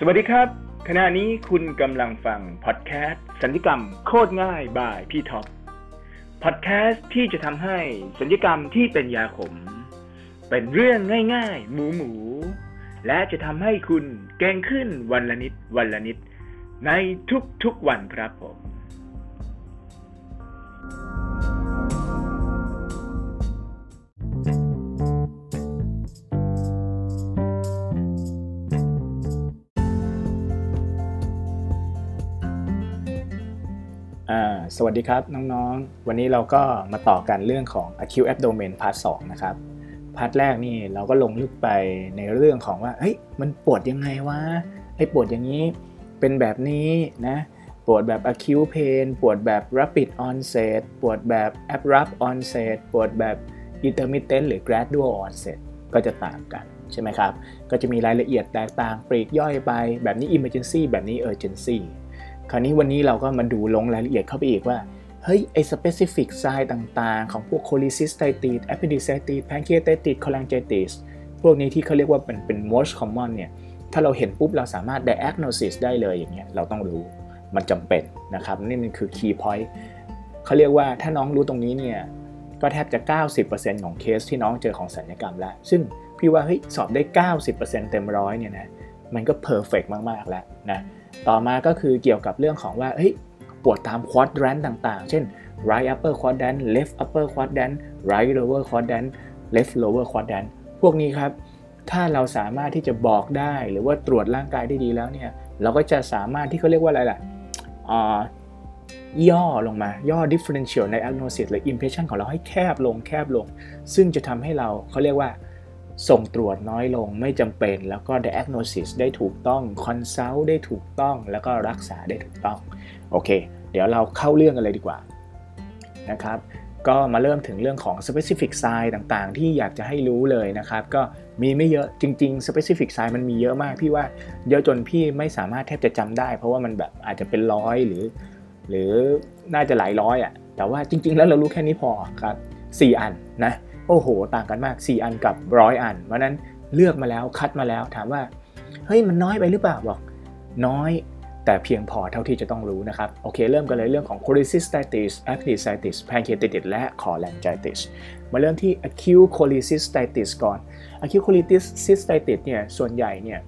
สวัสดีครับ ขณะนี้คุณกำลังฟังพอดแคสต์สัญญกรรมโคตรง่ายบายพี่ท็อปพอดแคสต์ที่จะทำให้สัญญกรรมที่เป็นยาขม เป็นเรื่องง่ายๆ หมูหมู และจะทำให้คุณเก่งขึ้นวันละนิดวันละนิด ในทุกๆวันครับผม สวัสดีครับน้องๆ วันนี้เราก็มาต่อกันเรื่องของ acute abdomen part 2นะครับ พาร์ทแรกนี่เราก็ลงลึกไปในเรื่องของว่าเฮ้ยมันปวดยังไงวะไอ้ปวดอย่างนี้เป็นแบบนี้นะปวดแบบ acute pain ปวดแบบ rapid onset ปวดแบบ abrupt onset ปวดแบบ intermittent หรือ gradual onset ก็จะต่างกันใช่ไหมครับ ก็จะมีรายละเอียดแตกต่างปลีกย่อยไปแบบนี้ emergency แบบนี้ urgency คราวนี้วันนี้เราก็มาดูลงรายละเอียดเข้าไปอีกว่า เฮ้ย ไอ้ specific sign ต่างๆ ของพวก cholecystitis appendicitis pancreatitis cholangitis พวกนี้ที่เขาเรียกว่าเป็นเป็น most common เนี่ย ถ้าเราเห็นปุ๊บเราสามารถ diagnosis ได้เลยอย่างเงี้ย เราต้องรู้ มันจำเป็นนะครับ นี่มันคือ key point เขาเรียกว่าถ้าน้องรู้ตรงนี้เนี่ย ก็แทบจะ 90%ของเคสที่น้องเจอของสัญญกรรมแล้ว ซึ่งพี่ว่าเฮ้ยสอบได้ 90%เต็มร้อยเนี่ยนะ มันก็ perfect มากๆแล้วนะ ต่อมาก็คือเกี่ยวกับเรื่องของว่าเฮ้ยปวดตาม quadrant ต่างๆ เช่น right upper quadrant left upper quadrant right lower quadrant left lower quadrant พวกนี้ครับ ถ้าเราสามารถที่จะบอกได้หรือว่าตรวจร่างกายได้ดีแล้วเนี่ย เราก็จะสามารถที่เขาเรียกว่าอะไรล่ะอ่าย่อลงมา ย่อ differential diagnosis หรือ impression ของเราให้แคบลงแคบลง ซึ่งจะทำให้เราเขาเรียกว่า ส่งตรวจน้อยลงไม่จำเป็น แล้วก็ diagnosis ได้ถูกต้อง consult ได้ถูกต้อง แล้วก็รักษาได้ถูกต้อง โอเค เดี๋ยวเราเข้าเรื่องกันเลยดีกว่านะครับก็มาเริ่มถึงเรื่องของ specific sign ต่างๆ ที่อยากจะให้รู้เลยนะครับ ก็มีไม่เยอะจริง ๆ specific sign มันมีเยอะมากพี่ว่าเยอะจนพี่ไม่สามารถแทบจะจำได้ เพราะว่ามันแบบอาจจะเป็นร้อยหรือ หรือน่าจะหลายร้อยอะ่ะแต่ว่าจริง ๆ แล้วเรารู้แค่นี้พอครับ 4 อันนะ โอ้โห ต่างกันมาก 4 อันกับร้อยอัน เพราะนั้นเลือกมาแล้วคัดมาแล้วถามว่า เฮ้ยมันน้อยไปหรือเปล่าบอกน้อย แต่เพียงพอเท่าที่จะต้องรู้นะครับ โอเค เริ่มกันเลยเรื่องของ cholecystitis appendicitis pancreatitis และ cholangitis มาเริ่มที่ acute cholecystitis ก่อน acute cholecystitis เนี่ยส่วนใหญ่เนี่ย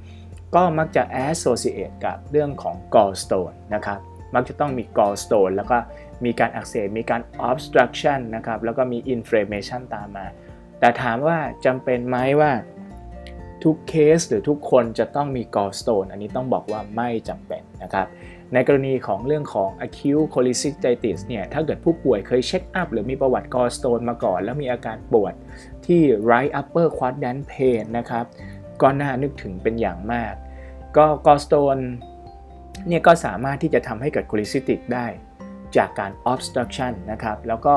ก็มักจะ associate กับเรื่องของ gallstone นะครับ มักจะต้องมี gallstone แล้วก็ มีการอักเสบมีการ obstruction นะครับแล้วก็มี inflammation ตามมา แต่ถามว่าจำเป็นไหมว่าทุกเคสหรือทุกคนจะต้องมี gallstone อันนี้ต้องบอกว่าไม่จำเป็นนะครับ ในกรณีของเรื่องของ acute cholecystitis เนี่ย ถ้าเกิดผู้ป่วยเคยเช็คอัพหรือมีประวัติ gallstone มาก่อน แล้วมีอาการปวดที่ right upper quadrant pain นะครับ ก็น่านึกถึงเป็นอย่างมาก ก็ gallstone เนี่ยก็สามารถที่จะทำให้เกิด cholecystitis ได้ จากการ obstruction นะครับ แล้วก็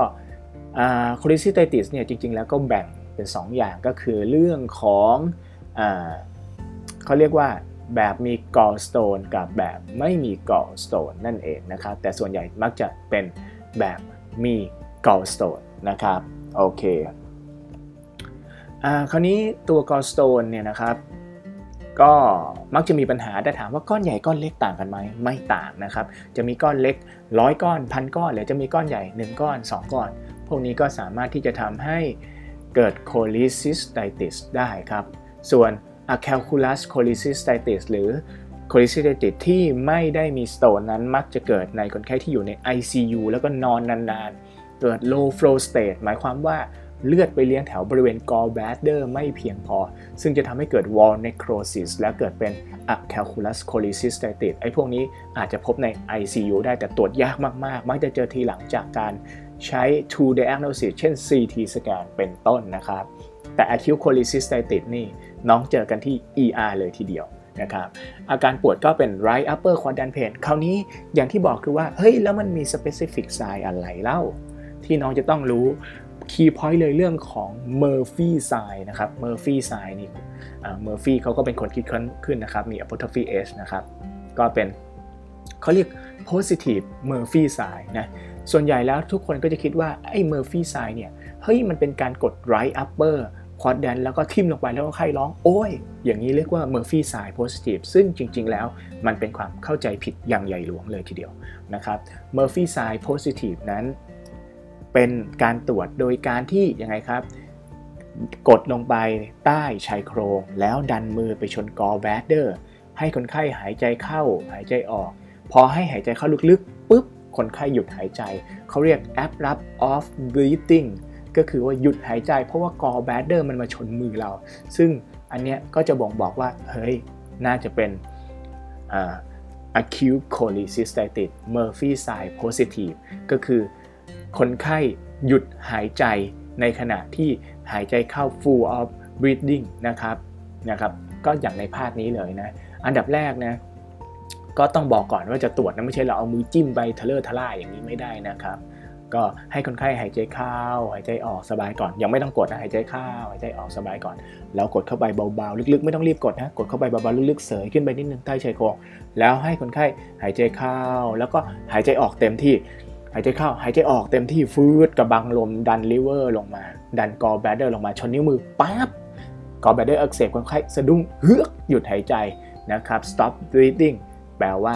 cholecystitis เนี่ยจริง ๆ แล้วก็แบ่งเป็น 2 อย่างก็คือเรื่องของเขาเรียกว่าแบบมี gallstone กับแบบไม่มี gallstone นั่นเองนะครับ แต่ส่วนใหญ่มักจะเป็นแบบมี gallstone นะครับ โอเคอ่าคราวนี้ตัว gallstone เนี่ยนะครับ ก็มักจะมีปัญหาแต่ถามว่าก้อนใหญ่ก้อนเล็กต่างกันไหมไม่ต่างนะครับ จะมีก้อนเล็กร้อยก้อนพันก้อน หรือจะมีก้อนใหญ่ 1 ก้อน 2 ก้อน พวกนี้ก็สามารถที่จะทำให้เกิด cholecystitis ได้ครับ ส่วน acalculous cholecystitis หรือ cholecystitis ที่ไม่ได้มี stone นั้นมักจะเกิดในคนไข้ที่อยู่ใน ICU แล้วก็นอนนานๆ เกิด low flow state หมายความว่า เลือดไปเลี้ยงแถวบริเวณ gallbladder ไม่เพียงพอ ซึ่งจะทำให้เกิด wall necrosis และเกิดเป็น acalculous cholecystitis ไอ้พวกนี้อาจจะพบใน ICU ได้แต่ตรวจยากมาก ๆ มักจะเจอทีหลังจากการใช้ two diagnosis เช่น CT scan เป็นต้นนะครับ แต่ acute cholecystitis นี่น้องเจอกันที่ ER เลยทีเดียวนะครับ อาการปวดก็เป็น right upper quadrant pain คราวนี้อย่างที่บอกคือว่า เฮ้ย แล้วมันมี specific sign อะไรเล่า ที่น้องจะต้องรู้ key point เลยเรื่องของ Murphy sign นะครับ Murphy sign นี่ Murphy เขาก็เป็นคนคิดขึ้นนะครับ มี apostrophe s นะครับ ก็เป็นเขาเรียก positive Murphy sign นะ ส่วนใหญ่แล้วทุกคนก็จะคิดว่า ไอ้ Murphy sign เนี่ย เฮ้ย มันเป็นการกด right upper ควอดแดนแล้วก็ทิ่มลงไปแล้วก็ไข้ร้อง โอ้ย อย่างนี้เรียกว่า Murphy Sign Positive ซึ่งจริง ๆ แล้วมันเป็นความเข้าใจผิดอย่างใหญ่หลวงเลยทีเดียวนะครับ Murphy Sign Positive นั้น เป็นการตรวจโดยการที่ยังไงครับ กดลงไปใต้ชายโครง แล้วดันมือไปชน gallbladder ให้คนไข้หายใจเข้าหายใจออก พอให้หายใจเข้าลึกๆปุ๊บคนไข้หยุดหายใจ เขาเรียก abrupt off breathing ก็คือว่าหยุดหายใจเพราะว่า gallbladder มันมาชนมือเรา ซึ่งอันเนี้ยก็จะบ่งบอกว่า เฮ้ย น่าจะเป็น acute cholecystitis Murphy sign positive ก็คือ คนไข้หยุดหายใจในขณะที่หายใจเข้า full of breathing นะครับนะครับ ก็อย่างในภาพนี้เลยนะ อันดับแรกนะก็ต้องบอกก่อนว่าจะตรวจนะไม่ใช่เราเอามือจิ้มไปทะเลอร์ทะล่าอย่างนี้ไม่ได้นะครับ ก็ให้คนไข้หายใจเข้าหายใจออกสบายก่อน ยังไม่ต้องกดนะหายใจเข้าหายใจออกสบายก่อน แล้วกดเข้าไปเบาๆลึกๆ ไม่ต้องรีบกดนะกดเข้าไปเบาๆลึกๆเสยขึ้นไปนิดนึงใต้ชายโครงแล้วให้คนไข้หายใจเข้าแล้วก็หายใจออกเต็มที่ หายใจเข้าหายใจออกเต็มที่ฟืดกระบังลมดันลิเวอร์ลงมา ดัน gallbladder ลงมาชนนิ้วมือปั๊บ gallbladder อักเสบคนไข้สะดุ้งเฮือกหยุดหายใจนะครับ stop breathing แปลว่า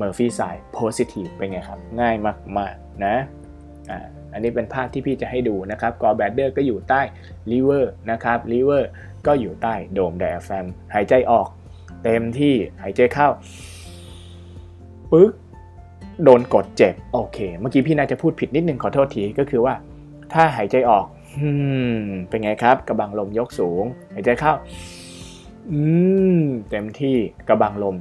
Murphy sign positive เป็นไงครับ ง่ายมากๆนะอ่าอันนี้เป็นภาพที่พี่จะให้ดูนะครับกอแบดเดอร์ก็อยู่ใต้ liver นะครับ liver ก็อยู่ใต้โดมไดอะแฟมหายใจออก เต็มที่หายใจเข้าปึ๊ก โดนกดเจ็บ โอเค เมื่อกี้พี่น่าจะพูดผิดนิดนึงขอโทษทีก็คือว่า ถ้าหายใจออกเป็นไงครับ กระบังลมยกสูง หายใจเข้าอืมเต็มที่กระบังลม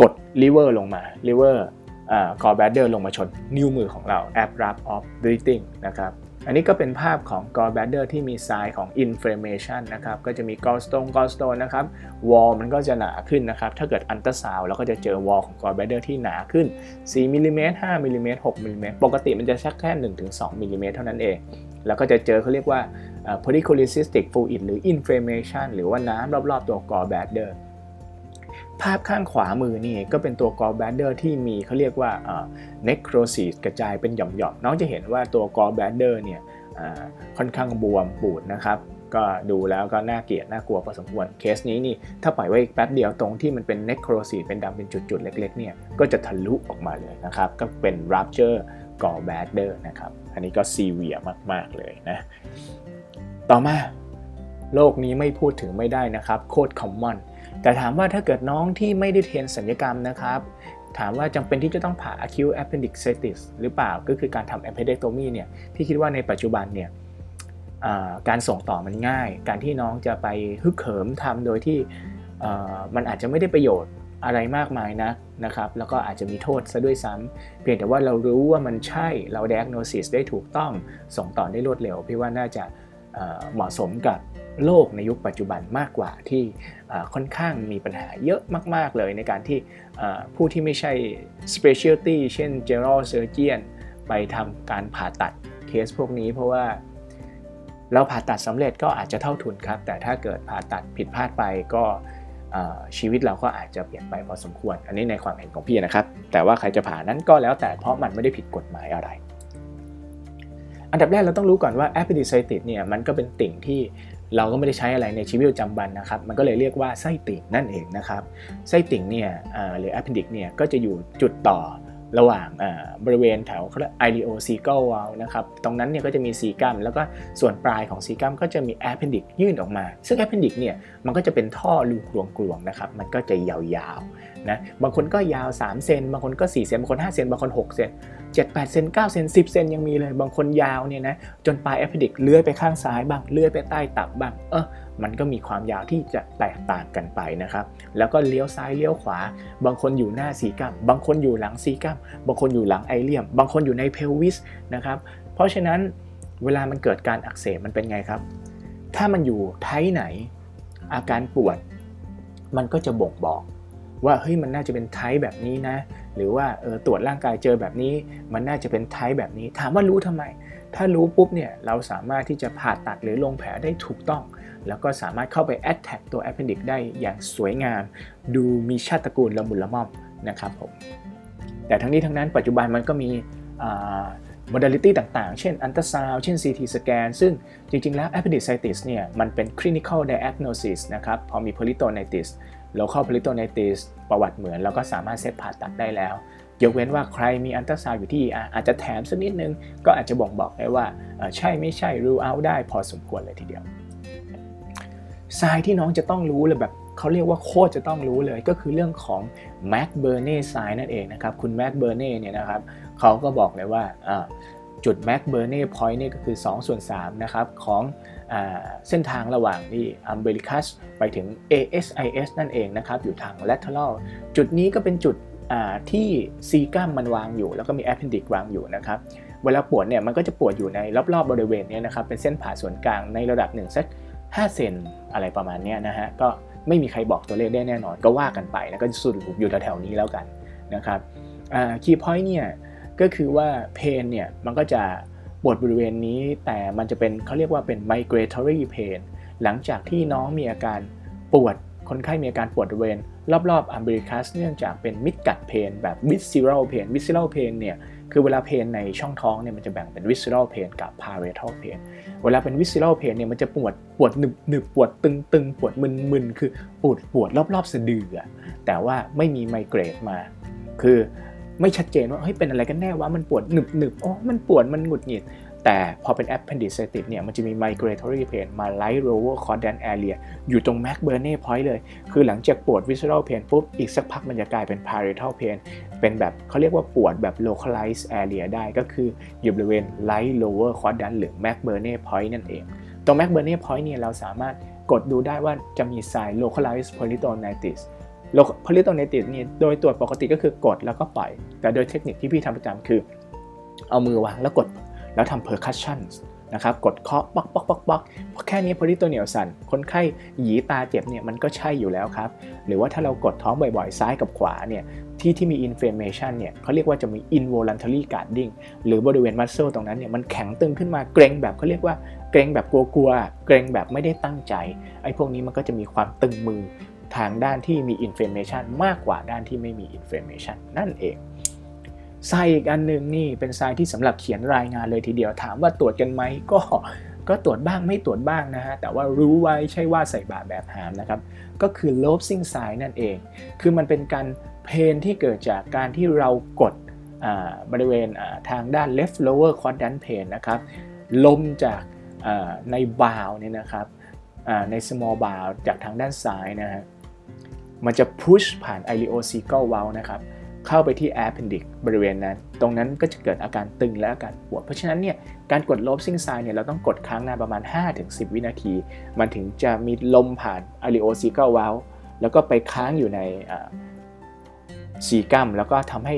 กดliver ลงมา liver อ่า gallbladder ลงมาชนนิ้วมือของเรา abrupt of breathing นะครับ อันนี้ก็เป็นภาพของ gallbladder ที่มีทรายของ inflammation นะครับ ก็จะมี gallstone gallstone นะครับ wall มันก็จะหนาขึ้นนะครับ ถ้าเกิดอันตราซาวเราก็จะเจอ wall ของ gallbladder ที่หนาขึ้น 4มิลลิเมตร5มิลลิเมตร6มิลลิเมตรปกติมันจะสักแค่ 1-2มิลลิเมตรเท่านั้นเอง แล้วก็จะเจอเขาเรียกว่า pericholecystic fluid หรือ inflammation หรือว่าน้ำรอบๆตัว gallbladder ภาพข้างขวามือนี่ก็เป็นตัว gallbladder ที่มีเขาเรียกว่า necrosis กระจายเป็นหย่อมๆ น้องจะเห็นว่าตัว gallbladder เนี่ยค่อนข้างบวมปูดนะครับก็ดูแล้วก็น่าเกลียดน่ากลัวพอสมควรเคสนี้นี่ถ้าปล่อยไว้อีกแป๊บเดียวตรงที่มันเป็น necrosis เป็นดำเป็นจุดๆ เล็กๆเนี่ยก็จะทะลุออกมาเลยนะครับ ก็เป็น rupture gallbladder นะครับ อันนี้ก็ severe มากๆเลยนะ ต่อมาโรคนี้ไม่พูดถึงไม่ได้นะครับ โคตร common แต่ถามว่าถ้าเกิดน้องที่ไม่ได้เรียนสัญญกรรมนะครับ ถามว่าจำเป็นที่จะต้องผ่า acute appendicitis หรือเปล่าก็คือการทำ appendectomy เนี่ยพี่คิดว่าในปัจจุบันเนี่ยการส่งต่อมันง่าย การที่น้องจะไปฮึกเหิมทำโดยที่มันอาจจะไม่ได้ประโยชน์อะไรมากมายนะนะครับ แล้วก็อาจจะมีโทษซะด้วยซ้ำเพียงแต่ว่าเรารู้ว่ามันใช่เรา diagnosis ได้ถูกต้องส่งต่อได้รวดเร็ว พี่ว่าน่าจะเหมาะสมกับโลกในยุคปัจจุบันมากกว่าที่ ค่อนข้างมีปัญหาเยอะมาก ๆ เลยในการที่ผู้ที่ไม่ใช่ specialty เช่น general surgeon ไปทำการผ่าตัดเคสพวกนี้เพราะว่าเราผ่าตัดสำเร็จก็อาจจะเท่าทุนครับ แต่ถ้าเกิดผ่าตัดผิดพลาดไปก็ชีวิตเราก็อาจจะเปลี่ยนไปพอสมควร อันนี้ในความเห็นของพี่นะครับ แต่ว่าใครจะผ่านั้นก็แล้วแต่เพราะมันไม่ได้ผิดกฎหมายอะไร อันดับแรกเราต้องรู้ก่อนว่า appendicitis เนี่ยมันก็เป็นติ่งที่ เราก็ไม่ได้ใช้อะไรในชีวิตประจำวันนะครับ มันก็เลยเรียกว่าไส้ติ่งนั่นเองนะครับ ไส้ติ่งเนี่ยหรือ appendix เนี่ยก็จะอยู่จุดต่อระหว่างบริเวณแถวเขาเรียก ileo c e g a l valve นะครับ ตรงนั้นเนี่ยก็จะมีซีกัมแล้วก็ส่วนปลายของซีกัมก็จะมี appendix ยื่นออกมา ซึ่ง appendix เนี่ยมันก็จะเป็นท่อรูกลวงๆนะครับ มันก็จะยาวๆ นะบางคนก็ยาว 3 เซน บางคนก็ 4 เซน บางคน 5 เซน บางคน 6 เซน 7 8 เซน 9 เซน 10 เซนยังมีเลย บางคนยาวเนี่ยนะ จนปลาย appendix เลื้อยไปข้างซ้ายบ้าง เลื้อยไปใต้ตับบ้าง เออมันก็มีความยาวที่จะแตกต่างกันไปนะครับ แล้วก็เลี้ยวซ้ายเลี้ยวขวา บางคนอยู่หน้าซีกัมบางคนอยู่หลังซีกัมบางคนอยู่หลังไอเลียม บางคนอยู่ในเพลวิสนะครับ เพราะฉะนั้นเวลามันเกิดการอักเสบมันเป็นไงครับ ถ้ามันอยู่ไทไหน อาการปวด มันก็จะบ่งบอก ว่าเฮ้ยมันน่าจะเป็นไทป์แบบนี้นะ หรือว่าเออตรวจร่างกายเจอแบบนี้ มันน่าจะเป็นไทป์แบบนี้ ถามว่ารู้ทำไม ถ้ารู้ปุ๊บเนี่ยเราสามารถที่จะผ่าตัดหรือลงแผลได้ถูกต้อง แล้วก็สามารถเข้าไป attack ตัว appendix ได้อย่างสวยงาม ดูมีชาติตระกูลละมุนละม่อมนะครับผมแต่ทั้งนี้ทั้งนั้นปัจจุบันมันก็มี modality ต่างๆ เช่นอันตราซาวเช่น CT สแกนซึ่งจริงๆ แล้ว appendicitis เนี่ยมันเป็น clinical diagnosis นะครับ พอมี peritonitis local peritonitis ประวัติเหมือนเราก็สามารถเซตผ่าตัดได้แล้ว ยกเว้นว่าใครมีอันตราซาวอยู่ที่อาจจะแถมสักนิดนึง ก็อาจจะบ่งบอกได้ว่าใช่ไม่ใช่ rule out ได้พอสมควรเลยทีเดียวทรายที่น้องจะต้องรู้เลยแบบเขาเรียกว่าโคตรจะต้องรู้เลยก็คือเรื่องของ Mac b e r n e y sign นั่นเองนะครับ คุณ Mac b e r n e y เน่เนี่ยนะครับเขาก็บอกเลยว่าจุด Mac b e r n e y point นี่ก็คือ2ส่วน3นะครับของ เส้นทางระหว่างที่ umbilicus ไปถึง ASIS นั่นเองนะครับอยู่ทาง lateral จุดนี้ก็เป็นจุดที่ซีกัมมันวางอยู่ แล้วก็มี appendix วางอยู่นะครับเวลาปวดเนี่ยมันก็จะปวดอยู่ในรอบๆบริเวณนี้นะครับเป็นเส้นผ่าศูนย์กลางในระดับ1สัก5เซนอะไรประมาณนี้นะฮะก็ไม่มีใครบอกตัวเลขได้แน่นอนก็ว่ากันไปแล้วก็สุดอยู่แถวๆนี้แล้วกันนะครับคีย์พอยต์เนี่ยก็คือว่าเพนเนี่ยมันก็จะ วดบริเวณนี้แต่มันจะเป็นเขาเรียกว่าเป็น migratory pain หลังจากที่น้องมีอาการปวดคนไข้มีอาการปวดบริเวณรอบๆ umbilicus เนื่องจากเป็นมิดกัดเพนแบบ visceral pain visceral pain เนี่ยคือเวลาเพนในช่องท้องเนี่ยมันจะแบ่งเป็น visceral pain กับ parietal pain เวลาเป็น visceral pain เนี่ยมันจะปวดปวดหนึบหนึบปวดตึงตึงปวดมึนมึนคือปวดปวดรอบๆสะดือแต่ว่าไม่มีไมเกรดมา คือ ไม่ชัดเจนว่าเฮ้ยเป็นอะไรกันแน่ว่ามันปวดหนึบหนึบอ๋อมันปวดมันหงุดหงิด แต่พอเป็น appendicitis เนี่ยมันจะมี migratory pain มา light lower quadrant area อยู่ตรง Mac b e r n e y point เลย คือหลังจากปวด visceral pain ปุ๊บ อีกสักพักมันจะกลายเป็น parietal pain เป็นแบบเขาเรียกว่าปวดแบบ localized area ได้ก็คืออยู่บริเวณ light lower quadrant หรือ Mac b e r n e y point นั่นเอง ตรง Mac b e r n e y point เนี่ยเราสามารถกดดูได้ว่าจะมี sign localized peritonitis พลิโตเนติสนี่โดยตรวจปกติก็คือกดแล้วก็ปล่อย แต่โดยเทคนิคที่พี่ทำประจำคือ เอามือวางแล้วกดแล้วทำ percussion นะครับกดเคาะป๊อกป๊อกป๊อกป๊อกพแค่นี้พลิโตเนียลสั่นคนไข้หยีตาเจ็บเนี่ยมันก็ใช่อยู่แล้วครับ หรือว่าถ้าเรากดท้องบ่อยๆ ซ้ายกับขวาเนี่ยที่ที่มี inflammation เนี่ยเขาเรียกว่าจะมี involuntary guarding หรือบริเวณ muscle ตรงนั้นเนี่ยมันแข็งตึงขึ้นมาเกรงแบบเขาเรียกว่าเกรงแบบกลัวๆเกรงแบบไม่ได้ตั้งใจไอ้พวกนี้มันก็จะมีความตึงมือ ทางด้านที่มี inflammation มากกว่าด้านที่ไม่มี inflammation นั่นเองทรายอีกอันหนึ่งนี่เป็นทรายที่สำหรับเขียนรายงานเลยทีเดียวถามว่าตรวจกันไหมก็ก็ตรวจบ้างไม่ตรวจบ้างนะฮะ แต่ว่ารู้ไว้ใช่ว่าใส่บาแบบหามนะครับ ก็คือ lobsing sign นั่นเอง คือมันเป็นการเพนที่เกิดจากการที่เรากดบริเวณทางด้าน left lower quadrant pain นะครับลมจากในบาวเนี่ยนะครับใน small bowel จากทางด้านซ้ายนะฮะ มันจะ push ผ่าน ileocecal valve นะครับเข้าไปที่ appendix บริเวณนั้น ตรงนั้นก็จะเกิดอาการตึงและอาการปวด เพราะฉะนั้นเนี่ยการกด lobsing sign เนี่ยเราต้องกดค้างนานประมาณ 5-10 วินาที มันถึงจะมีลมผ่าน ileocecal valve แล้วก็ไปค้างอยู่ในซีกัมแล้วก็ทำให้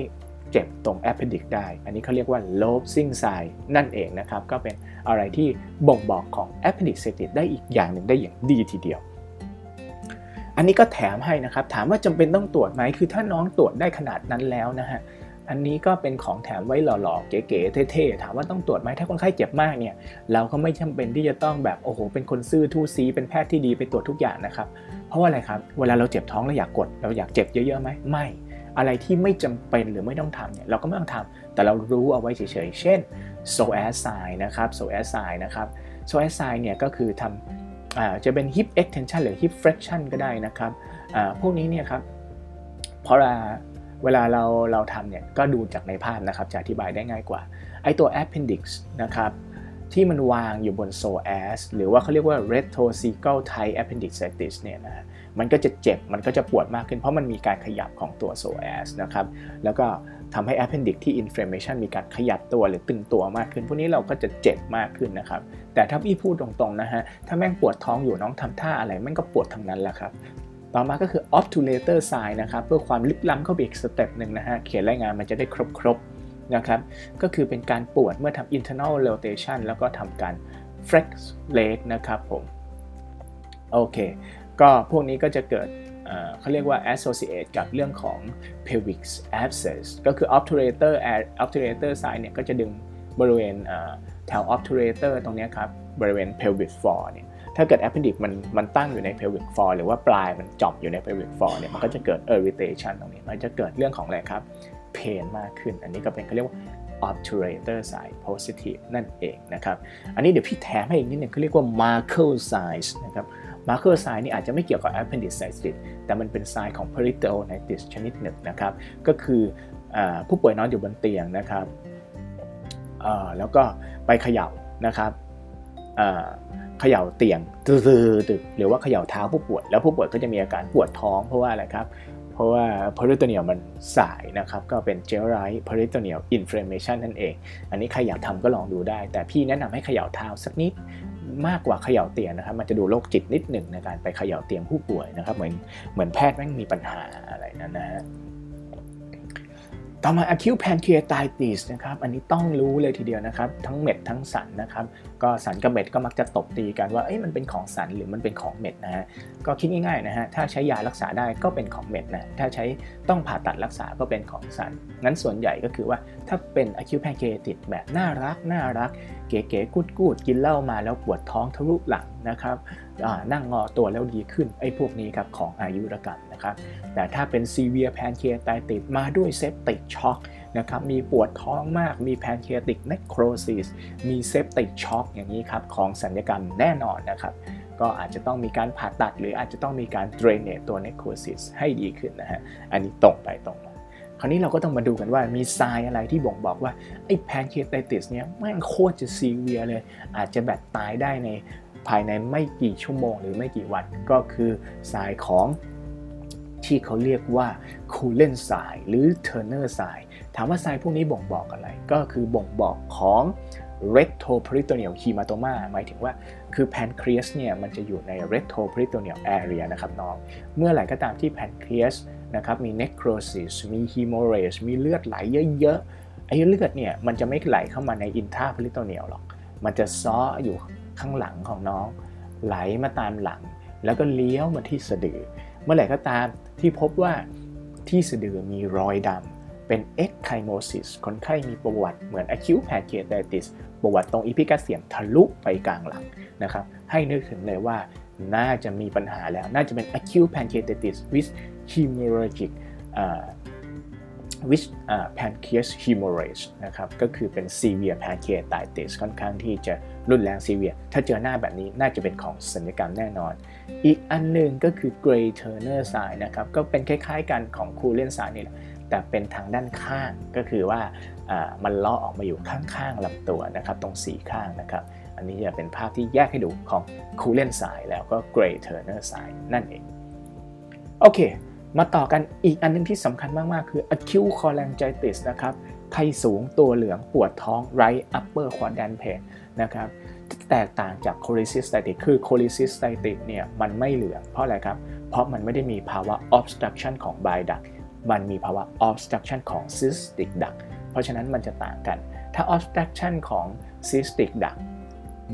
เจ็บตรง appendix ได้ อันนี้เขาเรียกว่า lobsing sign นั่นเองนะครับ ก็เป็นอะไรที่บ่งบอกของ appendicitis ได้อีกอย่างหนึ่งได้อย่างดีทีเดียว อันนี้ก็แถมให้นะครับ ถามว่าจำเป็นต้องตรวจไหมคือถ้าน้องตรวจได้ขนาดนั้นแล้วนะฮะอันนี้ก็เป็นของแถมไว้หล่อๆเก๋ๆเท่ๆถามว่าต้องตรวจไหมถ้าคนไข้เจ็บมากเนี่ย เราก็ไม่จำเป็นที่จะต้องแบบโอ้โหเป็นคนซื่อทู่ซีเป็นแพทย์ที่ดีไปตรวจทุกอย่างนะครับ เพราะว่าอะไรครับ เวลาเราเจ็บท้องเราอยากกด เราอยากเจ็บเยอะๆไหมไม่ อะไรที่ไม่จำเป็นหรือไม่ต้องทำเนี่ยเราก็ไม่ต้องทำแต่เรารู้เอาไว้เฉยๆเช่น so as sign นะครับ so as sign นะครับ so as sign เนี่ยก็คือทำ จะเป็น hip extension หรือ hip flexion ก็ได้นะครับพวกนี้เนี่ยครับพอเวลาเราเราทำเนี่ยก็ดูจากในภาพนะครับจะอธิบายได้ง่ายกว่า ไอตัว appendix นะครับที่มันวางอยู่บน psoas หรือว่าเขาเรียกว่า retrocecal tight appendicitis เนี่ยนะมันก็จะเจ็บมันก็จะปวดมากขึ้นเพราะมันมีการขยับของตัว psoas นะครับแล้วก็ ทำให้ appendix ที่ inflammation มีการขยับตัวหรือตึงตัวมากขึ้น พวกนี้เราก็จะเจ็บมากขึ้นนะครับ แต่ถ้าพี่พูดตรงๆนะฮะ ถ้าแม่งปวดท้องอยู่น้องทำท่าอะไรแม่งก็ปวดทั้งนั้นแหละครับ ต่อมาก็คือ obturator sign นะครับ เพื่อความลึกล้ำเข้าไปอีกสเต็ปหนึ่งนะฮะ เขียนรายงานมันจะได้ครบๆนะครับ ก็คือเป็นการปวดเมื่อทำ internal rotation แล้วก็ทำการ flex leg นะครับผม โอเค ก็พวกนี้ก็จะเกิด เขาเรียกว่า associate กับเรื่องของ pelvic abscess ก็คือ obturator obturator side เนี่ยก็จะดึงบริเวณแถว obturator ตรงนี้ครับ บริเวณ pelvic floor เนี่ยถ้าเกิด appendix มันมันตั้งอยู่ใน pelvic floor หรือว่าปลายมันจอบอยู่ใน pelvic floor เนี่ยมันก็จะเกิด irritation ตรงนี้มันจะเกิดเรื่องของอะไรครับ pain มากขึ้น อันนี้ก็เป็นเขาเรียกว่า obturator side positive นั่นเองนะครับ อันนี้เดี๋ยวพี่แถมให้อีกนิดหนึ่งเขาเรียกว่า Markle size นะครับ Markle size นี่อาจจะไม่เกี่ยวกับ appendicitis แต่มันเป็น sign ของ peritonitis ชนิดหนึ่งนะครับ ก็คืออผู้ป่วยนอนอยู่บนเตียงนะครับแล้วก็ไปเขย่านะครับเขย่าเตียงตึกหรือว่าเขย่าเท้าผู้ป่วย แล้วผู้ป่วยก็จะมีอาการปวดท้องเพราะว่าอะไรครับ เพราะว่า peritoneal มันสายนะครับ ก็เป็น generalized peritoneal inflammation นั่นเอง อันนี้ใครอยากทำก็ลองดูได้ แต่พี่แนะนำให้เขย่าเท้าสักนิด มากกว่าเขย่าเตียงนะครับ มันจะดูโรคจิตนิดหนึ่งในการไปเขย่าเตียงผู้ป่วยนะครับ เหมือนเหมือนแพทย์แม่งมีปัญหาอะไรนั่นนะฮะต่อมา acute pancreatitis นะครับ อันนี้ต้องรู้เลยทีเดียวนะครับ ทั้งเม็ดทั้งสันนะครับ ก็สันกับเม็ดก็มักจะตบตีกันว่า เอ้ยมันเป็นของสันหรือมันเป็นของเม็ดนะฮะ ก็คิดง่ายๆนะฮะ ถ้าใช้ยารักษาได้ก็เป็นของเม็ดนะ ถ้าใช้ต้องผ่าตัดรักษาก็เป็นของสัน งั้นส่วนใหญ่ก็คือว่าถ้าเป็น acute pancreatitis แบบน่ารักน่ารัก เก๋ๆกูดๆกินเหล้ามาแล้วปวดท้องทะลุหลังนะครับนั่งงอตัวแล้วดีขึ้นไอ้พวกนี้ครับของอายุรกรรมนะครับ แต่ถ้าเป็น severe pancreatitis มาด้วย septic shock นะครับมีปวดท้องมากมี pancreatic necrosis มี septic shock อย่างนี้ครับของสัญญกรรมแน่นอนนะครับก็อาจจะต้องมีการผ่าตัดหรืออาจจะต้องมีการ drainage ตัว necrosis ให้ดีขึ้นนะฮะอันนี้ตรงไปตรงมา คราวนี้เราก็ต้องมาดูกันว่ามีทรายอะไรที่บ่งบอกว่าไอ้ pancreatitis เนี่ยแม่งโคตรจะ severe เลย อาจจะแบบตายได้ในภายในไม่กี่ชั่วโมงหรือไม่กี่วัน ก็คือ sign ของที่เขาเรียกว่า Cullen sign หรือ Turner sign ถามว่า sign พวกนี้บ่งบอกอะไร ก็คือบ่งบอกของ retroperitoneal hematoma หมายถึงว่าคือแพนครีสเนี่ยมันจะอยู่ใน retroperitoneal area นะครับน้อง เมื่อไหร่ก็ตามที่แพ นะครับมี necrosis มี hemorrhage มีเลือดไหลเยอะๆไอ้เลือดเนี่ยมันจะไม่ไหลเข้ามาใน intraperitoneal หรอก มันจะซ้ออยู่ข้างหลังของน้อง ไหลมาตามหลัง แล้วก็เลี้ยวมาที่สะดือ เมื่อไหร่ก็ตามที่พบว่าที่สะดือมีรอยดำเป็น echymosis คนไข้มีประวัติเหมือน acute pancreatitis ประวัติตรงอีพิกาเสียมทะลุไปกลางหลังนะครับให้นึกถึงเลยว่าน่าจะมีปัญหาแล้ว น่าจะเป็น acute pancreatitis with hemorrhagic with pancreas hemorrhage นะครับก็คือเป็น severe pancreatitis ค่อนข้างที่จะรุนแรง severe ถ้าเจอหน้าแบบนี้น่าจะเป็นของสัญญกรรมแน่นอน อีกอันหนึ่งก็คือ gray turner sign นะครับก็เป็นคล้ายๆกันของ c o o l e n sign นี่แหละแต่เป็นทางด้านข้างก็คือว่ามันเลาะออกมาอยู่ข้างๆลำตัวนะครับตรงสีข้างนะครับ อันนี้จะเป็นภาพที่แยกให้ดูของ c o o l e n sign แล้วก็ gray turner sign นั่นเองโอเค มาต่อกันอีกอันนึงที่สำคัญมาก ๆ คือ acute cholangitis นะครับ ไข้สูงตัวเหลืองปวดท้อง right upper quadrant pain นะครับ แตกต่างจาก cholecystitis คือ cholecystitis เนี่ยมันไม่เหลืองเพราะอะไรครับ เพราะมันไม่ได้มีภาวะ obstruction ของ bile duct มันมีภาวะ obstruction ของ cystic duct เพราะฉะนั้นมันจะต่างกัน ถ้า obstruction ของ cystic duct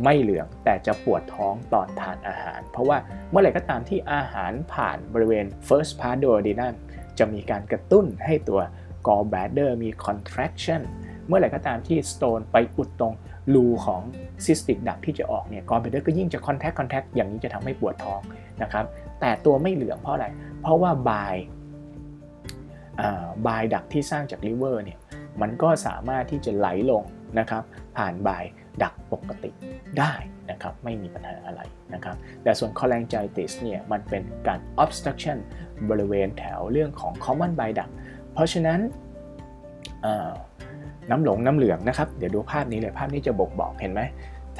ไม่เหลืองแต่จะปวดท้องตอนทานอาหาร เพราะว่าเมื่อไหร่ก็ตามที่อาหารผ่านบริเวณ first part duodenum จะมีการกระตุ้นให้ตัว gallbladder มี contraction เมื่อไหร่ก็ตามที่ stone ไปอุดตรงรูของ cystic duct ที่จะออกเนี่ย gallbladder ก็ยิ่งจะ contact contact อย่างนี้จะทำให้ปวดท้องนะครับ แต่ตัวไม่เหลืองเพราะอะไร เพราะว่าบายบายดักที่สร้างจากลิเวอร์เนี่ยมันก็สามารถที่จะไหลลงนะครับ ผ่านบายดักปกติได้นะครับไม่มีปัญหาอะไรนะครับแต่ส่วน cholangitis เนี่ยมันเป็นการ obstruction บริเวณแถวเรื่องของ common bile duct เพราะฉะนั้นน้ำหลงน้ำเหลืองนะครับเดี๋ยวดูภาพนี้เลยภาพนี้จะบอกบอกเห็นไหม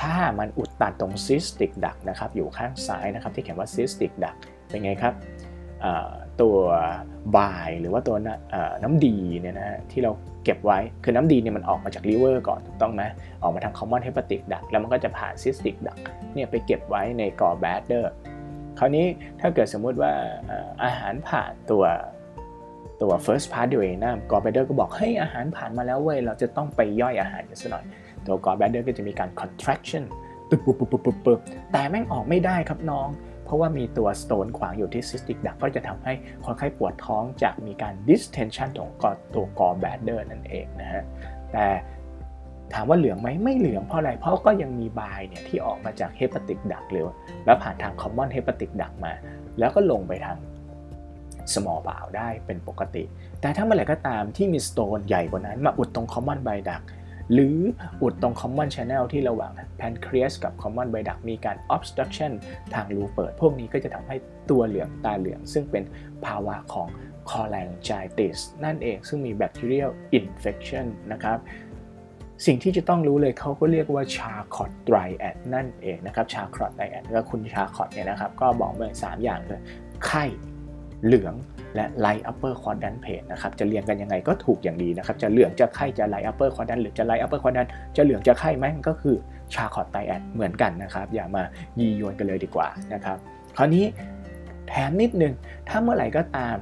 ถ้ามันอุดตันตรง cystic duct นะครับอยู่ข้างซ้ายนะครับที่เขียนว่า cystic duct เป็นไงครับ ตัว bile หรือว่าตัวน้ำดีเนี่ยนะที่เราเก็บไว้คือน้ำดีเนี่ยมันออกมาจากลิเวอร์ก่อนถูกต้องไหมออกมาทาง common hepatic duct แล้วมันก็จะผ่าน cystic duct เนี่ยไปเก็บไว้ใน gallbladder คราวนี้ถ้าเกิดสมมุติว่าอาหารผ่านตัวตัว first part ด u นะกอแบดเดอร์ก็บอกเฮ้ยอาหารผ่านมาแล้วเว้ยเราจะต้องไปย่อยอาหารกันสักหน่อย ตัว gallbladder ก็จะมีการ contraction ปึ๊บปึ๊บปึ๊บปึ๊บปึ๊บแต่แม่งออกไม่ได้ครับน้อง เพราะว่ามีตัว stone ขวางอยู่ที่ cystic duct ก็จะทำให้คนไข้ปวดท้องจากมีการ distension ของตัว gallbladder นั่นเองนะฮะแต่ถามว่าเหลืองไหมไม่เหลืองเพราะอะไร เพราะก็ยังมี bile เนี่ยที่ออกมาจาก hepatic duct หรือ แล้วผ่านทาง common hepatic duct มา แล้วก็ลงไปทาง small bowel ได้เป็นปกติ แต่ถ้าเมื่อไหร่ก็ตามที่มีสโตนใหญ่กว่านั้นมาอุดตรงคอมมอนไบดัก หรืออุดตรง common channel ที่ระหว่าง pancreas กับ common viaduct มีการ obstruction ทางรูเปิด พวกนี้ก็จะทำให้ตัวเหลืองตาเหลือง ซึ่งเป็นภาวะของ cholangitis นั่นเองซึ่งมี bacterial infection นะครับสิ่งที่จะต้องรู้เลยเขาก็เรียกว่าชาคอตไตรแอดนั่นเองนะครับชาคอตไตรแอดก็คุณชาคอตเนี่ยนะครับก็บอกมาสามอย่างเลยไข้เหลือง และ right upper quadrant pain นะครับจะเรียงกันยังไงก็ถูกอย่างดีนะครับจะเหลืองจะไข้จะ right upper quadrant หรือจะ right upper quadrant จะเหลืองจะไข้ไหมก็คือ Charcot triad เหมือนกันนะครับอย่ามายีโยนกันเลยดีกว่านะครับคราวนี้แถมนิดนึงถ้าเมื่อไหร่ก็ตาม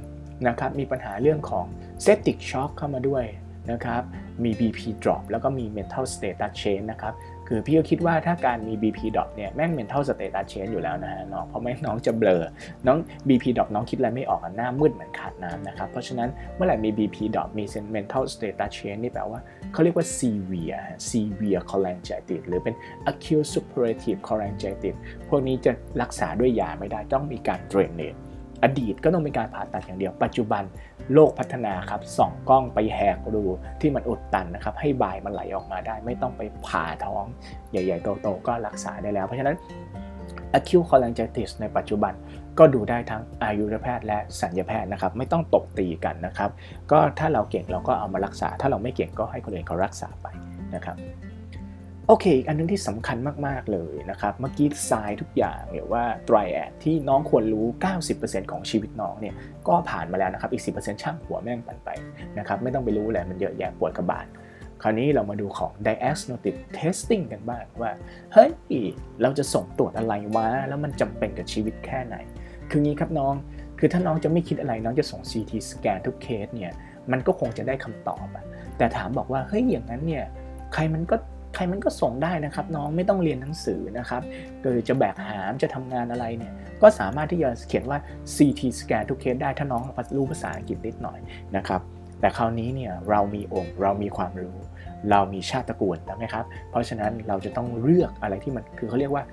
นะครับมีปัญหาเรื่องของ septic shock เข้ามาด้วยนะครับมี BP drop แล้วก็มี mental status change นะครับ คือพี่ก็คิดว่าถ้าการมี BP drop เนี่ยแม่ง mental status change อยู่แล้วนะฮะน้องเพราะไม่น้องจะเบลอ น้อง BP drop น้องคิดอะไรไม่ออกหน้ามืดเหมือนขาดน้ำนะครับ เพราะฉะนั้นเมื่อไหร่มี BP drop มี mental status change นี่แปลว่าเขาเรียกว่า severe severe cholangitis หรือเป็น acute suppurative cholangitis พวกนี้จะรักษาด้วยยาไม่ได้ต้องมีการ drainage อดีตก็ต้องเป็นการผ่าตัดอย่างเดียว ปัจจุบันโลกพัฒนาครับส่องกล้องไปแหกรูที่มันอุดตันนะครับให้บายมันไหลออกมาได้ ไม่ต้องไปผ่าท้องใหญ่ ๆ โตๆก็รักษาได้แล้ว เพราะฉะนั้น acute cholangitis ในปัจจุบันก็ดูได้ทั้งอายุรแพทย์และสัญญาแพทย์นะครับ ไม่ต้องตกตีกันนะครับ ก็ถ้าเราเก่งเราก็เอามารักษา ถ้าเราไม่เก่งก็ให้คนอื่นเขารักษาไปนะครับ โอเคอีกอันนึงที่สำคัญมาก ๆ เลยนะครับ เมื่อกี้ทรายทุกอย่างหรือว่าไตรแอดที่น้องควรรู้ 90%ของชีวิตน้องเนี่ยก็ผ่านมาแล้วนะครับ อีก 10%ช่างหัวแม่งปันไปนะครับไม่ต้องไปรู้แหละมันเยอะแยะปวดกระบาลคราวนี้เรามาดูของ diagnostic testing กันบ้างว่า เฮ้ย เราจะส่งตรวจอะไรวะ แล้วมันจำเป็นกับชีวิตแค่ไหน คืองี้ครับน้อง คือถ้าน้องจะไม่คิดอะไรน้องจะส่ง CT สแกนทุกเคสเนี่ย มันก็คงจะได้คำตอบ แต่ถามบอกว่า เฮ้ย อย่างนั้นเนี่ย ใครมันก็ ใครมันก็ส่งได้นะครับน้องไม่ต้องเรียนหนังสือนะครับเกิดจะแบกหามจะทำงานอะไรเนี่ยก็สามารถที่จะเขียนว่า CT scan ทุกเคสได้ถ้าน้องรู้ภาษาอังกฤษนิดหน่อยนะครับแต่คราวนี้เนี่ยเรามีองค์เรามีความรู้ เรามีชาติตระกูลใช่ไหมครับเพราะฉะนั้นเราจะต้องเลือกอะไรที่มันคือเขาเรียกว่า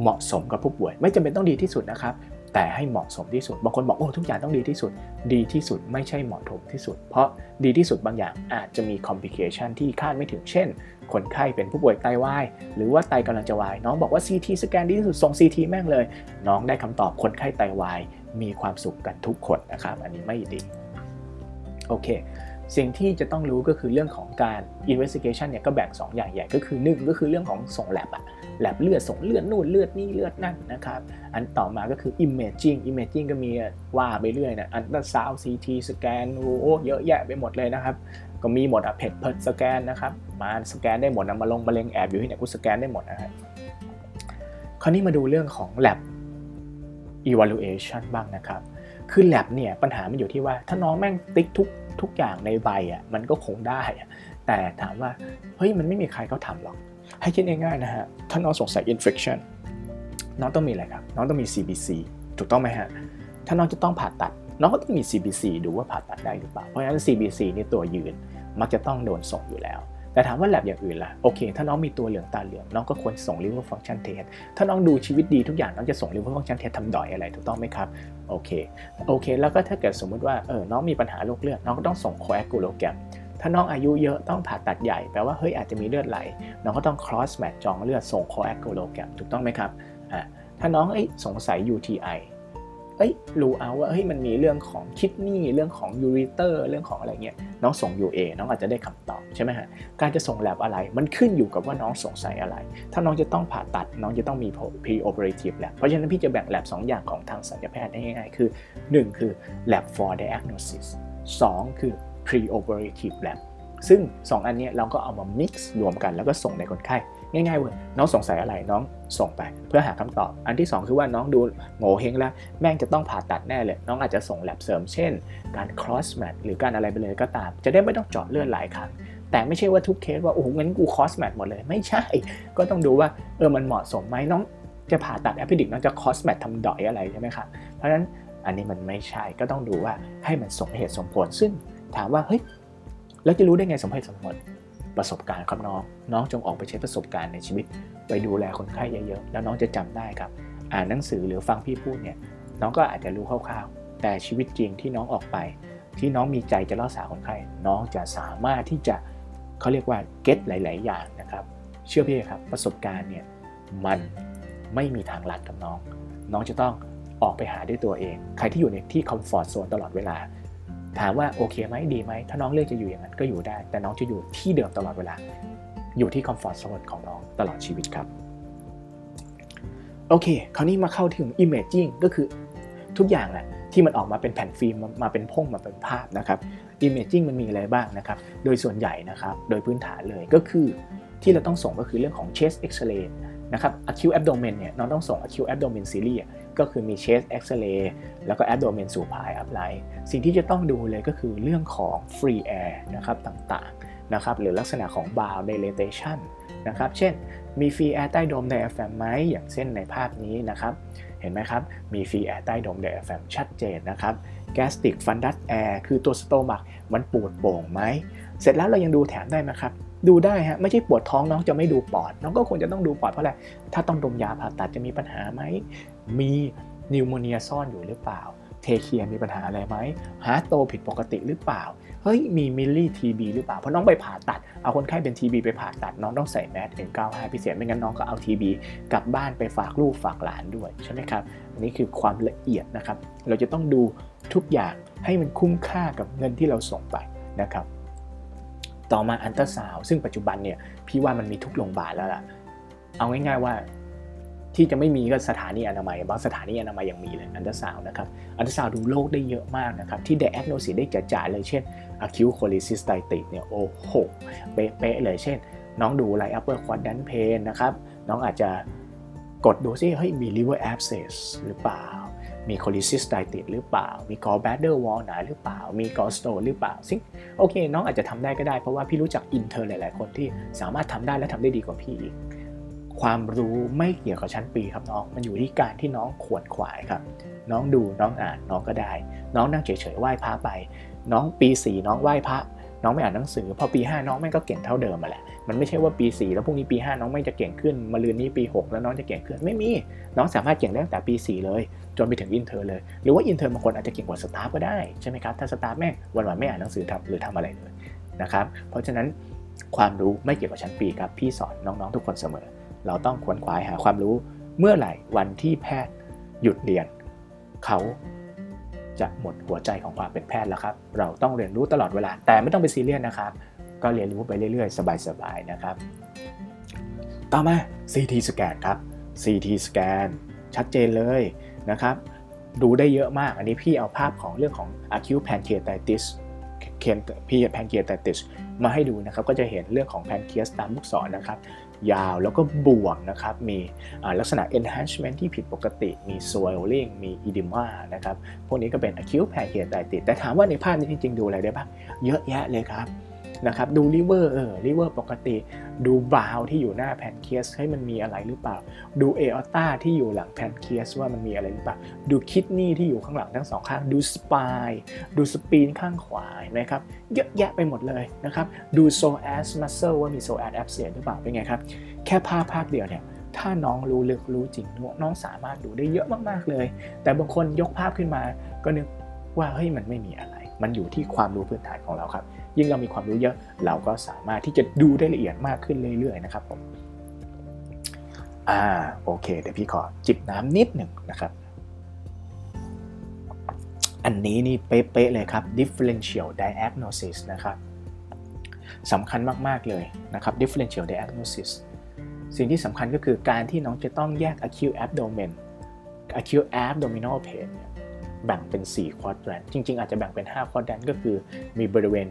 เหมาะสมกับผู้ป่วย ไม่จำเป็นต้องดีที่สุดนะครับ แต่ให้เหมาะสมที่สุด บางคนบอกโอ้ทุกอย่างต้องดีที่สุด ดีที่สุดไม่ใช่เหมาะสมที่สุด เพราะดีที่สุดบางอย่างอาจจะมีคอมพลิเคชันที่คาดไม่ถึง เช่น คนไข้เป็นผู้ป่วยไตวาย หรือว่าไตกำลังจะวาย น้องบอกว่า CT สแกนดีที่สุด ส่ง CT แม่งเลย น้องได้คำตอบคนไข้ไตวาย มีความสุขกันทุกคนนะครับ อันนี้ไม่ดี โอเค สิ่งที่จะต้องรู้ก็คือเรื่องของการ investigation เนี่ยก็แบ่ง2อย่างใหญ่ก็คือ1ก็คือเรื่องของส่งแลบอะแลบเลือดส่งเลือดนู่นเลือดนี่เลือดนั่นนะครับ อันต่อมาก็คือ imaging imaging ก็มีว่าไปเรื่อยนะ ultrasound CT scan โอ้เยอะแยะไปหมดเลยนะครับ ก็มีหมดอะ PET scan นะครับ มาสแกนได้หมดนะมาลงมะเร็งแอบอยู่ที่ไหนกูสแกนได้หมดนะครับคราวนี้มาดูเรื่องของ lab evaluation บ้างนะครับ คือ lab เนี่ยปัญหามันอยู่ที่ว่าถ้าน้องแม่งติ๊กทุก ทุกอย่างในใบอะมันก็คงได้ แต่ถามว่าเฮ้ยมันไม่มีใครเขาทำหรอก ให้คิดง่ายๆนะฮะถ้าน้องสงสัย infection น้องต้องมีอะไรครับ น้องต้องมี CBC ถูกต้องไหมฮะ ถ้าน้องจะต้องผ่าตัด น้องก็ต้องมี CBC ดูว่าผ่าตัดได้หรือเปล่า เพราะฉะนั้น CBC นี่ตัวยืนมักจะต้องโดนส่งอยู่แล้ว แต่ถามว่าแลบอย่างอื่นล่ะโอเค ถ้าน้องมีตัวเหลืองตาเหลืองน้องก็ควรส่ง liver function test ถ้าน้องดูชีวิตดีทุกอย่างน้องจะส่ง liver function test ทำดอยอะไรถูกต้องไหมครับโอเคโอเค แล้วก็ถ้าเกิดสมมุติว่าเออน้องมีปัญหาโรคเลือดน้องก็ต้องส่ง coagulogram ถ้าน้องอายุเยอะต้องผ่าตัดใหญ่แปลว่าเฮ้ยอาจจะมีเลือดไหล น้องก็ต้อง cross match จองเลือดส่ง coagulogram ถูกต้องไหมครับอ่าถ้าน้องเอ้ยสงสัย UTI เอ้ยรู้เอาว่าเฮ้ยมันมีเรื่องของคิดนี่เรื่องของยูริเตอร์เรื่องของอะไรเงี้ยน้องส่ง UA น้องอาจจะได้คำตอบใช่ไหมฮะการจะส่งแลบอะไร มันขึ้นอยู่กับว่าน้องสงสัยอะไร ถ้าน้องจะต้องผ่าตัดน้องจะต้องมี pre operative lab เพราะฉะนั้นพี่จะแบ่งแลบ2อย่างของทางสัญญาแพทย์ได้ง่ายๆคือ 1 คือ lab for diagnosis 2 คือ pre operative lab ซึ่ง 2 อันนี้เราก็เอามา mix รวมกันแล้วก็ส่งในคนไข้ ง่ายๆเว้ยน้องสงสัยอะไรน้องส่งไป เพื่อหาคำตอบ อันที่ 2 คือว่าน้องดูโง่เฮงแล้ว แม่งจะต้องผ่าตัดแน่เลย น้องอาจจะส่งแลบเสริมเช่น การ cross match หรือการอะไรไปเลยก็ตาม จะได้ไม่ต้องเจาะเลือดหลายครั้งแต่ไม่ใช่ว่าทุกเคสว่าโอ้โหงั้นกู cross match หมดเลยไม่ใช่ ก็ต้องดูว่าเออมันเหมาะสมไหมน้องจะผ่าตัดแอพิดิกน้องจะ cross match ทำดอยอะไรใช่ไหมครับเพราะฉะนั้นอันนี้มันไม่ใช่ก็ต้องดูว่าให้มันสมเหตุสมผลซึ่งถามว่าเฮ้ยแล้วจะรู้ได้ไงสมเหตุสมผล ประสบการณ์ครับน้อง น้องจงออกไปใช้ประสบการณ์ในชีวิต ไปดูแลคนไข้เยอะๆ แล้วน้องจะจำได้ครับ อ่านหนังสือหรือฟังพี่พูดเนี่ย น้องก็อาจจะรู้คร่าวๆ แต่ชีวิตจริงที่น้องออกไป ที่น้องมีใจจะรักษาคนไข้ น้องจะสามารถที่จะเขาเรียกว่า get หลาย ๆ อย่างนะครับ เชื่อพี่ครับ ประสบการณ์เนี่ยมันไม่มีทางลัดกับน้อง น้องจะต้องออกไปหาด้วยตัวเอง ใครที่อยู่ในที่คอมฟอร์ทโซนตลอดเวลา ถามว่าโอเคไหมดีไหมถ้าน้องเลือกจะอยู่อย่างนั้นก็อยู่ได้ แต่น้องจะอยู่ที่เดิมตลอดเวลา อยู่ที่คอมฟอร์ทโซนของน้องตลอดชีวิตครับ โอเค คราวนี้มาเข้าถึง Imaging ก็คือทุกอย่างแหละที่มันออกมาเป็นแผ่นฟิล์มมาเป็นพงมาเป็นภาพนะครับ Imaging มันมีอะไรบ้างนะครับ โดยส่วนใหญ่นะครับโดยพื้นฐานเลยก็คือที่เราต้องส่งก็คือเรื่องของ chest X-ray นะครับ acute abdomen เนี่ยน้องต้องส่ง acute abdomen series ก็คือมี chest X-ray แล้วก็ abdomen supine upright สิ่งที่จะต้องดูเลยก็คือเรื่องของ free air นะครับต่างๆนะครับหรือลักษณะของ bow dilatation นะครับเช่นมี free air ใต้ dome diaphragm ไหมอย่างเช่นในภาพนี้นะครับเห็นไหมครับมี free air ใต้ dome diaphragm ชัดเจนนะครับ gastric fundus air คือตัว stomach มันปวดโป่งไหมเสร็จแล้วเรายังดูแถมได้ไหมครับดูได้ฮะไม่ใช่ปวดท้องน้องจะไม่ดูปอด น้องก็ควรจะต้องดูปอดเพราะอะไรถ้าต้องดมยาผ่าตัดจะมีปัญหาไหม มี pneumonia ซ่อนอยู่หรือเปล่า trachea มีปัญหาอะไรไหม heart โตผิดปกติหรือเปล่า เฮ้ย มีมิลลี่ทีบีหรือเปล่า เพราะน้องไปผ่าตัด เอาคนไข้เป็นทีบีไปผ่าตัด น้องต้องใส่แมส N95 พิเศษไม่งั้นน้องก็เอาทีบีกลับบ้านไปฝากลูกฝากหลานด้วยใช่ไหมครับ อันนี้คือความละเอียดนะครับ เราจะต้องดูทุกอย่างให้มันคุ้มค่ากับเงินที่เราส่งไปนะครับต่อมาอันตราซาวซึ่งปัจจุบันเนี่ยพี่ว่ามันมีทุกโรงพยาบาลแล้วล่ะ เอาง่ายๆว่า ที่จะไม่มีก็สถานีอนามัยบางสถานีอนามัยยังมีเลยอันตราซาวนะครับอันตราซาวดูโรคได้เยอะมากนะครับ ที่ diagnose ได้จะๆเลยเช่น acute cholecystitis เนี่ยโอ้โหเป๊ะเลยเช่น น้องดู right upper quadrant pain นะครับ น้องอาจจะกดดูซิเฮ้ยมี liver abscess หรือเปล่า มี cholecystitis หรือเปล่า มี gallbladder wall หนาหรือเปล่า มี gallstone หรือเปล่าซึ่งโอเค น้องอาจจะทำได้ก็ได้เพราะว่าพี่รู้จัก intern หลาย ๆ คนที่สามารถทำได้และทำได้ดีกว่าพี่อีก ความรู้ไม่เกี่ยวกับชั้นปีครับน้อง มันอยู่ที่การที่น้องขวนขวายครับ น้องดูน้องอ่านน้องก็ได้ น้องนั่งเฉยๆไหว้พระไป น้องปี 4 น้องไหว้พระ น้องไม่อ่านหนังสือ พอปี 5 น้องแม่งก็เก่งเท่าเดิมมาแหละ มันไม่ใช่ว่าปี 4 แล้วพรุ่งนี้ปี 5 น้องแม่งจะเก่งขึ้น มะรืนนี้ปี 6 แล้วน้องจะเก่งขึ้น ไม่มี น้องสามารถเก่งได้ตั้งแต่ปี 4 เลย จนไปถึง intern เลย หรือว่า intern บางคนอาจจะเก่งกว่า staff ก็ได้ใช่ไหมครับ ถ้า staff แม่งวันๆไม่อ่านหนังสือทำหรือทำอะไรเลยนะครับ เพราะฉะนั้นความรู้ไม่เกี่ยวกับชั้นปีครับพี่สอนน้องๆทุกคนเสมอ เราต้องควนขวายหาความรู้เมื่อไหร่วันที่แพทย์หยุดเรียน เขาจะหมดหัวใจของความเป็นแพทย์แล้วครับ เราต้องเรียนรู้ตลอดเวลา แต่ไม่ต้องไปซีเรียสนะครับ ก็เรียนรู้ไปเรื่อยๆ สบายๆนะครับ ต่อมา CT สแกนครับ CT สแกนชัดเจนเลยนะครับดูได้เยอะมาก อันนี้พี่เอาภาพของเรื่องของ acute pancreatitis พี่ pancreatitis มาให้ดูนะครับ ก็จะเห็นเรื่องของ pancreas ตามลูกศรนะครับ ยาวแล้วก็บวมนะครับมีลักษณะ enhancement ที่ผิดปกติ มี swelling มี edema นะครับพวกนี้ก็เป็น acute pancreatitis แต่ถามว่าในภาพนี้จริงๆดูอะไรได้บ้างเยอะแยะเลยครับ นะครับดู liver เออ liver ปกติ ดู bowel ที่อยู่หน้า pancreas ให้มันมีอะไรหรือเปล่า ดู aorta ที่อยู่หลัง pancreas ว่ามันมีอะไรหรือเปล่า ดู kidney ที่อยู่ข้างหลังทั้งสองข้าง ดู spineดู spleen ข้างขวานะครับเยอะแยะไปหมดเลยนะครับดู psoas muscle ว่ามี psoas abscess หรือเปล่าเป็นไงครับแค่ภาพภาพเดียวเนี่ยถ้าน้องรู้ลึกรู้จริงน้องสามารถดูได้เยอะมากๆเลย แต่บางคนยกภาพขึ้นมาก็นึกว่าเฮ้ยมันไม่มีอะไร มันอยู่ที่ความรู้พื้นฐานของเราครับ ยิ่งเรามีความรู้เยอะเราก็สามารถที่จะดูได้ละเอียดมากขึ้นเรื่อยๆนะครับผมอ่าโอเคเดี๋ยวพี่ขอจิบน้ำนิดหนึ่งนะครับ อันนี้นี่เป๊ะๆเลยครับ differential diagnosis นะครับสำคัญมากๆเลยนะครับ differential diagnosis สิ่งที่สำคัญก็คือการที่น้องจะต้องแยก acute abdomen acute abdominal pain เนี่ย แบ่งเป็น4 quadrant จริง ๆ อาจจะแบ่งเป็น5 quadrant ก็คือมีบริเวณ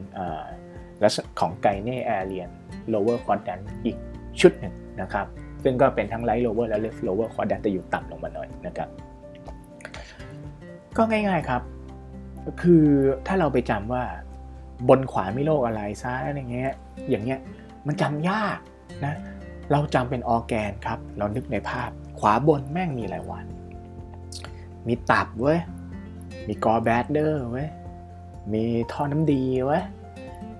ของไกเน่แอเรียน lower quadrant อีกชุดหนึ่งนะครับ ซึ่งก็เป็นทั้ง right lower และ left lower quadrant แต่อยู่ต่ำลงมาหน่อยนะครับ ก็ง่ายๆครับ คือถ้าเราไปจำว่าบนขวามีโรคอะไรซ้ายอะไรเงี้ยอย่างเงี้ยมันจำยากนะเราจำเป็นออแกนครับ เรานึกในภาพ ขวาบนแม่งมีอะไรมันมีตับเว้ย มี gallbladder เว้ยมีท่อน้ำดีเว้ย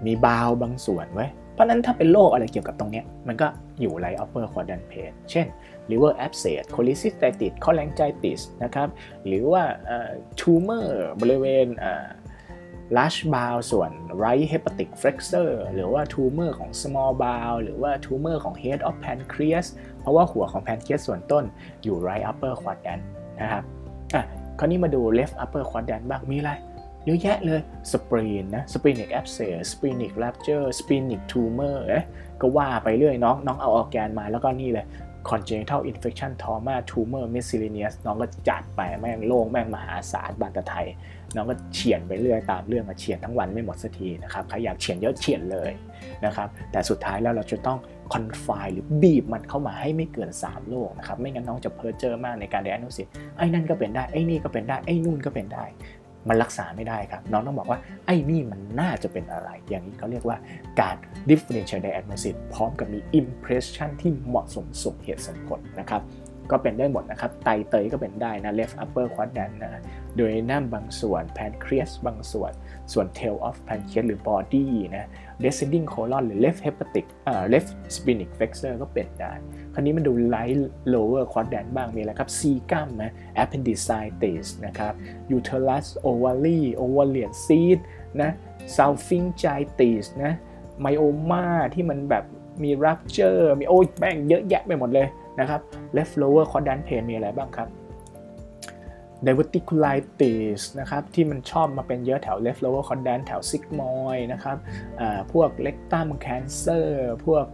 มี bowel บางส่วนเว้ยเพราะนั้นถ้าเป็นโรคอะไรเกี่ยวกับตรงนี้ มันก็อยู่ right upper quadrant pain เช่น liver abscess cholecystitis cholangitis นะครับ หรือว่า tumor บริเวณ large bowel ส่วน right hepatic flexor หรือว่า tumor ของ small bowel หรือว่า tumor ของ head of pancreas เพราะว่าหัวของ pancreas ส่วนต้นอยู่ right upper quadrant นะครับ คราวนี้มาดู left upper quadrant บ้างมีอะไรเยอะแยะเลย spleen นะ splenic abscess splenic rupture splenic tumor เอ๊ะก็ว่าไปเรื่อยน้องน้องเอาออร์แกนมาแล้วก็นี่เลย congenital infection trauma tumor miscellaneous น้องก็จัดไปแม่งโล่งแม่งมหาศาลบานตะไทย น้องก็เฉียนไปเรื่อยตามเรื่องมาเฉียนทั้งวันไม่หมดสักทีนะครับใครอยากเฉียนเยอะเฉียนเลยนะครับ แต่สุดท้ายแล้วเราจะต้อง คอนไฟหรือบีบมันเข้ามาให้ไม่เกิน 3 โลกนะครับ ไม่งั้นน้องจะเพ้อเจอมากในการเดอนุสิตไอ้นั่นก็เป็นได้ ไอ้นี่ก็เป็นได้ ไอ้นู่นก็เป็นได้ มันรักษาไม่ได้ครับ น้องต้องบอกว่าไอ้นี่มันน่าจะเป็นอะไร อย่างนี้เขาเรียกว่าการ differential diagnosis พร้อมกับมี impression ที่เหมาะสมสมเหตุสมผลนะครับ ก็เป็นได้หมดนะครับ ไตเตยก็เป็นได้นะ left upper quadrant นะโดยน้ำบางส่วน pancreas บางส่วน ส่วน tail of pancreas หรือ body นะ descending colon หรือ left hepatic อ่า left splenic flexor ก็เป็นได้ คราวนี้มาดู right lower quadrant บ้างมีอะไรครับ cecum นะ appendicitis นะครับ uterus ovary ovarian cyst นะ salpingitis นะ myoma ที่มันแบบมี rupture มีโอ้ยแม่งเยอะแยะไปหมดเลย นะครับ left lower quadrant pain มีอะไรบ้างครับ diverticulitis นะครับที่มันชอบมาเป็นเยอะแถว left lower quadrant แถว sigmoid นะครับพวก rectum cancer พวก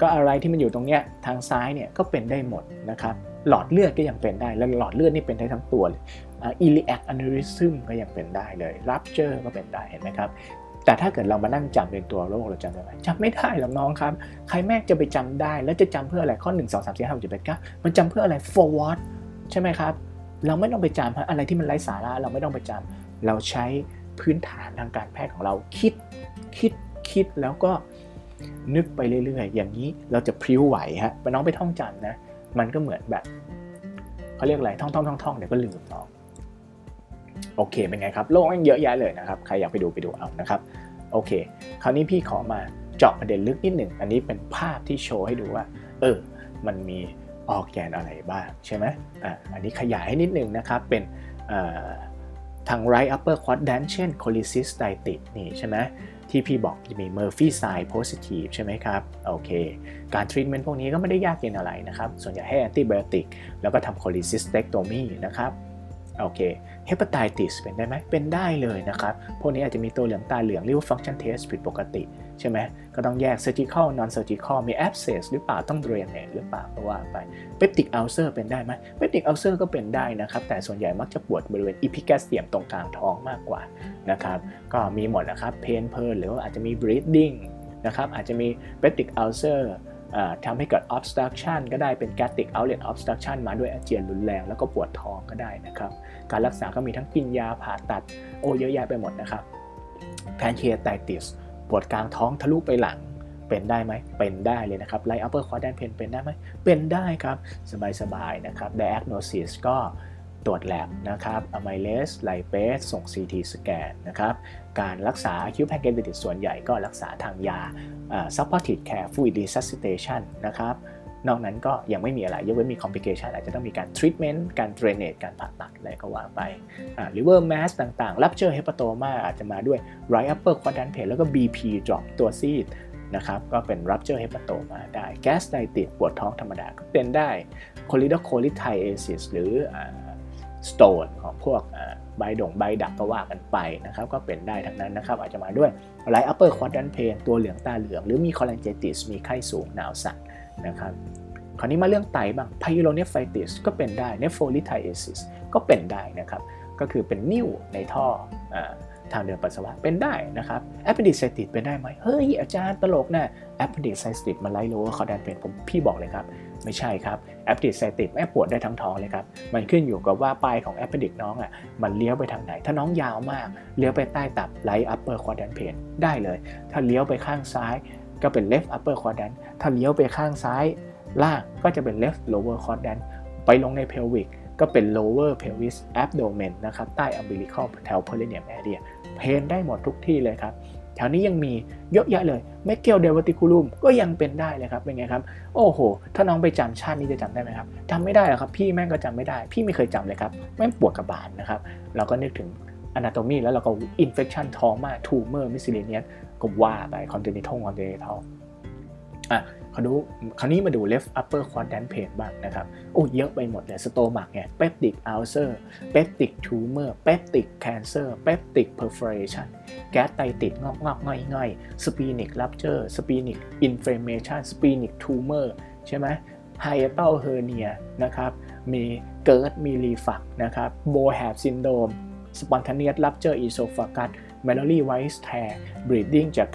ก็อะไรที่มันอยู่ตรงเนี้ยทางซ้ายเนี่ยก็เป็นได้หมดนะครับหลอดเลือดก็ยังเป็นได้ และหลอดเลือดนี่เป็นได้ทั้งตัวเลยอิลิแอคอ aneurysm ก็ยังเป็นได้เลย rupture ก็เป็นได้เห็นไหมครับ แต่ถ้าเกิดเรามานั่งจำเป็นตัวโรคเราจำได้ไหมจำไม่ได้หรอกน้องครับ ใครแม่จะไปจำได้ แล้วจะจำเพื่ออะไรข้อ 1 2 3 4 5 6 7 8 9 มันจำเพื่ออะไร forward ใช่ไหมครับ เราไม่ต้องไปจำอะไรที่มันไร้สาระเราไม่ต้องไปจำเราใช้พื้นฐานทางการแพทย์ของเราคิดคิดคิดแล้วก็นึกไปเรื่อยๆ อย่างนี้เราจะพริ้วไหวฮะไปน้องไปท่องจำนะ มันก็เหมือนแบบเขาเรียกอะไรท่องท่องท่องท่องเดี๋ยวก็ลืมน้อง โอเคเป็นไงครับโลกมันเยอะแยะเลยนะครับ ใครอยากไปดูไปดูเอานะครับ โอเค คราวนี้พี่ขอมาเจาะประเด็นลึกนิดหนึ่ง อันนี้เป็นภาพที่โชว์ให้ดูว่า เออ มันมีออกแกนอะไรบ้างใช่ไหมอะอันนี้ขยายให้นิดหนึ่งนะครับ เป็นทาง right upper quadrant เช่น cholecystitis นี่ใช่ไหมที่พี่บอกจะมี Murphy sign positive ใช่ไหมครับ โอเค การทรีทเมนต์พวกนี้ก็ไม่ได้ยากเย็นอะไรนะครับ ส่วนใหญ่ให้แอนติไบโอติกแล้วก็ทำ cholecystectomy นะครับ โอเค hepatitis เป็นได้ไหมเป็นได้เลยนะครับ พวกนี้อาจจะมีตัวเหลืองตาเหลืองเรียกว่า function test ผิดปกติ ใช่ไหมก็ต้องแยก surgical non surgical มี abscess หรือเปล่าต้อง drainage หรือเปล่าก็ว่าไป peptic ulcer เป็นได้ไหม peptic ulcer ก็เป็นได้นะครับ แต่ส่วนใหญ่มักจะปวดบริเวณ epigastrium ตรงกลางท้องมากกว่านะครับ ก็มีหมดนะครับ pain p e r หรือว่าอาจจะมี bleeding นะครับอาจจะมี peptic ulcer ทำให้เกิด obstruction ก็ได้เป็น gastric outlet obstruction มาด้วยอาเจียนรุนแรง แล้วก็ปวดท้องก็ได้นะครับ การรักษาก็มีทั้งกินยาผ่าตัด โอ้เยอะแยะไปหมดนะครับ pancreatitis ปวดกลางท้องทะลุไปหลังเป็นได้ไหม เป็นได้เลยนะครับ right upper quadrant pain เป็นได้ไหม เป็นได้ครับ สบายๆนะครับ diagnosis ก็ ตรวจแลบนะครับ amylase lipase ส่ง CT สแกนนะครับการรักษา acute pancreatitis ส่วนใหญ่ก็รักษาทางยา supportive care fluid resuscitation นะครับนอกนั้นก็ยังไม่มีอะไรยกเว้นมี complication อาจจะต้องมีการ treatment การ drainage การผ่าตัดอะไรก็ว่าไป liver mass ต่างๆ rupture hepatoma อาจจะมาด้วย right upper quadrant pain แล้วก็ BP drop ตัวซีดนะครับก็เป็น rupture hepatoma ได้ gastritis ปวดท้องธรรมดาก็เป็นได้ cholelithiasis หรือ stone ของพวกใบด่งใบดักก็ว่ากันไปนะครับ ก็เป็นได้ทั้งนั้นนะครับ อาจจะมาด้วย right upper quadrant pain ตัวเหลืองตาเหลือง หรือมี cholangitis มีไข้สูงหนาวสั่นนะครับคราวนี้มาเรื่องไตบ้าง pyelonephritis ก็เป็นได้ nephrolithiasis ก็เป็นได้นะครับ ก็คือเป็นนิ่วในท่ออทางเดินปัสสาวะเป็นได้นะครับ appendicitis เป็นได้ไหมเฮ้ยอาจารย์ตลกนะ appendicitis มันไล่โลว์คอดันเป็นผมพี่บอกเลยครับ ไม่ใช่ครับ appendicitis แม่ปวดได้ทั้งท้องเลยครับ มันขึ้นอยู่กับว่าปลายของ appendix น้องอะมันเลี้ยวไปทางไหน ถ้าน้องยาวมาก เลี้ยวไปใต้ตับ right upper quadrant pain ได้เลย ถ้าเลี้ยวไปข้างซ้ายก็เป็น left upper quadrant ถ้าเลี้ยวไปข้างซ้ายล่างก็จะเป็น left lower quadrant ไปลงใน pelvic ก็เป็น lower pelvis abdomen นะครับ ใต้ umbilical แถว perineum area pain ได้หมดทุกที่เลยครับ แถวนี้ยังมีเยอะแยะเลย Meckel diverticulum ก็ยังเป็นได้เลยครับเป็นไงครับ โอ้โห ถ้าน้องไปจำชาตินี้จะจำได้ไหมครับจำไม่ได้หรอกครับ พี่แม่งก็จำไม่ได้ พี่ไม่เคยจำเลยครับแม่งปวดกระบาลนะครับเราก็นึกถึง anatomy แล้วเราก็ infection trauma tumor miscellaneousก็ว่าไป congenital congenital อะาดูคราวนี้มาดู left upper quadrant pain บ้างนะครับโอ้เยอะไปหมดเลย stomach ไง peptic ulcer peptic tumor peptic cancer peptic perforation แก๊สไตติดงอกงอกง่อยง่อย splenic rupture splenic inflammation splenic tumor ใช่ไหม hiatal hernia นะครับมีเกิร์ดมีรีฟักนะครับ Bohab syndrome spontaneous rupture esophagus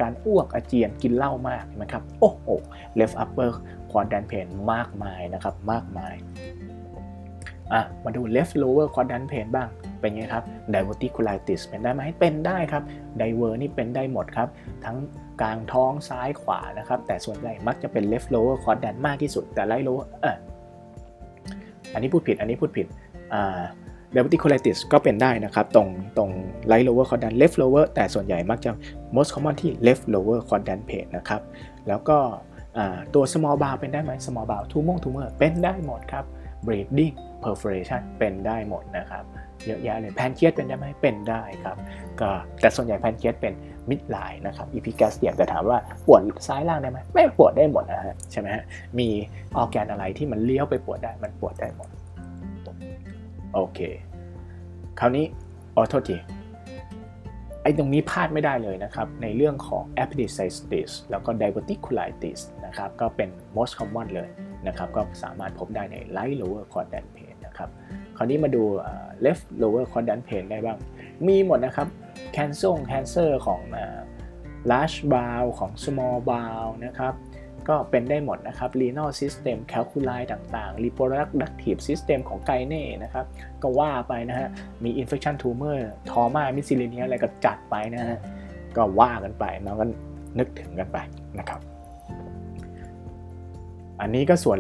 การอ้วกอาเจียนกินเหล้ามากนะครับ โอ้โห left upper quadrant pain มากมายนะครับ มากมายอะมาดู left lower quadrant pain บ้าง เป็นไงครับ diverticulitis เป็นได้ไหมเป็นได้ครับ diver นี่เป็นได้หมดครับ ทั้งกลางท้องซ้ายขวานะครับ แต่ส่วนใหญ่มักจะเป็น left lower quadrant มากที่สุด แต่ right lower เอออันนี้พูดผิด อันนี้พูดผิด อ่า diverticulitis ก็เป็นได้นะครับ ตรงตรง right lower quadrant left lower แต่ส่วนใหญ่มักจะ most common ที่ left lower quadrant pain นะครับ แล้วก็ตัว small bowel เป็นได้ไหม small bowel tumor tumor เป็นได้หมดครับ bleeding perforation เป็นได้หมดนะครับ เยอะแยะเลย pancreas เป็นได้ไหมเป็นได้ครับก็แต่ส่วนใหญ่ pancreas เป็น midline นะครับ epigastrium แต่ถามว่าปวดซ้ายล่างได้ไหมไม่ปวดได้หมดนะฮะใช่ไหมฮะมีออแกนอะไรที่มันเลี้ยวไปปวดได้มันปวดได้หมด โอเค คราวนี้ออโทษทีไอ้ตรงนี้พลาดไม่ได้เลยนะครับ ในเรื่องของ appendicitis แล้วก็ diverticulitis นะครับ ก็เป็น most common เลยนะครับ ก็สามารถพบได้ใน right lower quadrant pain นะครับ คราวนี้มาดู left lower quadrant pain ได้บ้าง มีหมดนะครับ cancer cancer ของ large bowel ของ small bowel นะครับ ก็เป็นได้หมดนะครับ renal system calculi ต่างๆ reproductive system ของไกเน่นะครับ ก็ว่าไปนะฮะ มี infection tumor trauma miscellaneous อะไรก็จัดไปนะฮะ ก็ว่ากันไปแล้วก็นึกถึงกันไปนะครับ อันนี้ก็ส่วน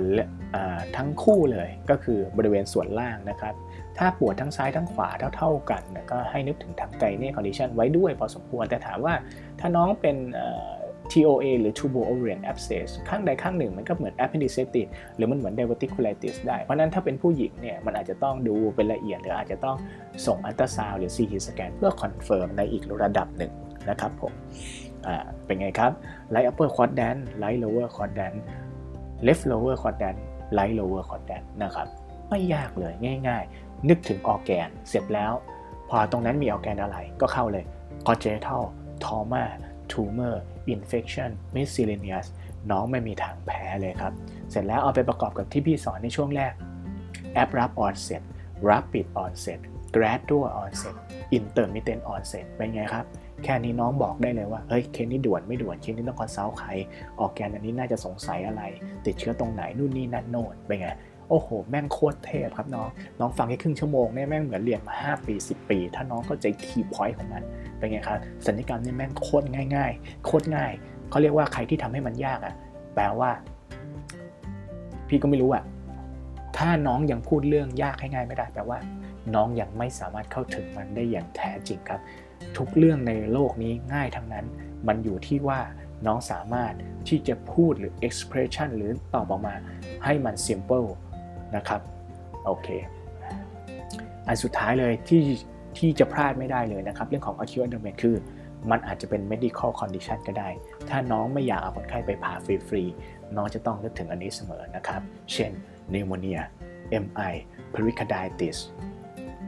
ทั้งคู่เลยก็คือบริเวณส่วนล่างนะครับ ถ้าปวดทั้งซ้ายทั้งขวาเท่าๆกันก็ให้นึกถึงทาง gyne condition ไว้ด้วยพอสมควรแต่ถามว่าถ้าน้องเป็น TOA หรือ tubo ovarian abscess ข้างใดข้างหนึ่งมันก็เหมือน appendicitis หรือมันเหมือน diverticulitis ได้ เพราะนั้นถ้าเป็นผู้หญิงเนี่ยมันอาจจะต้องดูเป็นละเอียด หรืออาจจะต้องส่งอัลตราซาวด์หรือ CT สแกนเพื่อ confirm ในอีกระดับหนึ่งนะครับผมเป็นไงครับ right upper quadrant right lower quadrant left lower quadrant right lower quadrant นะครับไม่ยากเลยง่าย ๆ นึกถึงออแกนเสร็จแล้ว พอตรงนั้นมีออแกนอะไรก็เข้าเลย congenital trauma tumor infection miscellaneous น้องไม่มีทางแพ้เลยครับ เสร็จแล้วเอาไปประกอบกับที่พี่สอนในช่วงแรก abrupt onset rapid onset gradual onset intermittent onset เป็นไงครับ แค่นี้น้องบอกได้เลยว่า เฮ้ย เคสนี้ด่วนไม่ด่วน เคสนี้ต้องคอนซัลท์ใคร ออกแกนอันนี้น่าจะสงสัยอะไร ติดเชื้อตรงไหน นู่นนี่นั่นโน่นเป็นไง โอ้โห แม่งโคตรเทพครับน้อง น้องฟังแค่ครึ่งชั่วโมงเนี่ยแม่งเหมือนเรียนมา 5 ปี 10 ปี ถ้าน้องเข้าใจคีย์พอยต์ของมันเป็นไงครับสัญญกรรมนี่ยแม่งโคตรง่าย ๆ โคตรง่ายเขาเรียกว่าใครที่ทำให้มันยากอะแปลว่า พี่ก็ไม่รู้อะถ้าน้องยังพูดเรื่องยากให้ง่ายไม่ได้แปลว่า น้องยังไม่สามารถเข้าถึงมันได้อย่างแท้จริงครับ ทุกเรื่องในโลกนี้ง่ายทั้งนั้น มันอยู่ที่ว่าน้องสามารถที่จะพูดหรือ expression หรือตอบออกมาให้มัน simple นะครับโอเคอันสุดท้ายเลยที่ที่จะพลาดไม่ได้เลยนะครับ เรื่องของ acute abdomen คือ มันอาจจะเป็น medical condition ก็ได้ ถ้าน้องไม่อยากเอาคนไข้ไปผ่าฟรีๆน้องจะต้องนึกถึงอันนี้เสมอนะครับ เช่น pneumonia MI pericarditis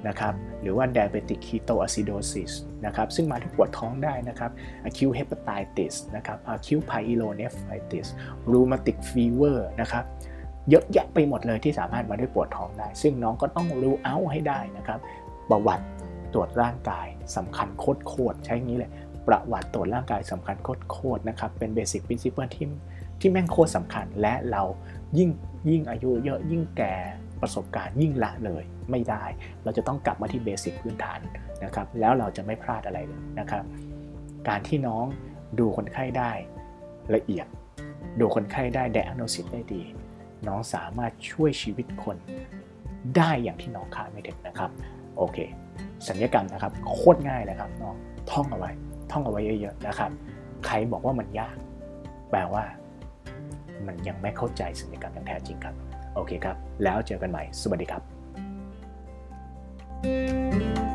นะครับหรือว่า diabetic ketoacidosis นะครับซึ่งมาที่ปวดท้องได้นะครับ acute hepatitis นะครับ acute pyelonephritis rheumatic fever นะครับ เยอะแยะไปหมดเลยที่สามารถมาด้วยปวดท้องได้ ซึ่งน้องก็ต้องรู้เอาให้ได้นะครับประวัติตรวจร่างกายสำคัญโคตรใช้งี้เลยประวัติตรวจร่างกายสำคัญโคตรนะครับเป็นเบสิก principle ที่ที่แม่งโคตรสำคัญและเรายิ่งยิ่งอายุเยอะยิ่งแก่ประสบการณ์ยิ่งละเลยไม่ได้ เราจะต้องกลับมาที่เบสิกพื้นฐานนะครับแล้วเราจะไม่พลาดอะไรเลยนะครับ การที่น้องดูคนไข้ได้ละเอียด ดูคนไข้ได้ diagnosis ได้ดี น้องสามารถช่วยชีวิตคนได้อย่างที่น้องคาดไม่ถึงนะครับ โอเค สัญญกรรมนะครับ โคตรง่ายเลยครับน้องท่องเอาไว้ ท่องเอาไว้เยอะๆนะครับ ใครบอกว่ามันยาก แปลว่า มันยังไม่เข้าใจสัญญกรรมอย่างแท้จริงครับ โอเคครับ แล้วเจอกันใหม่ สวัสดีครับ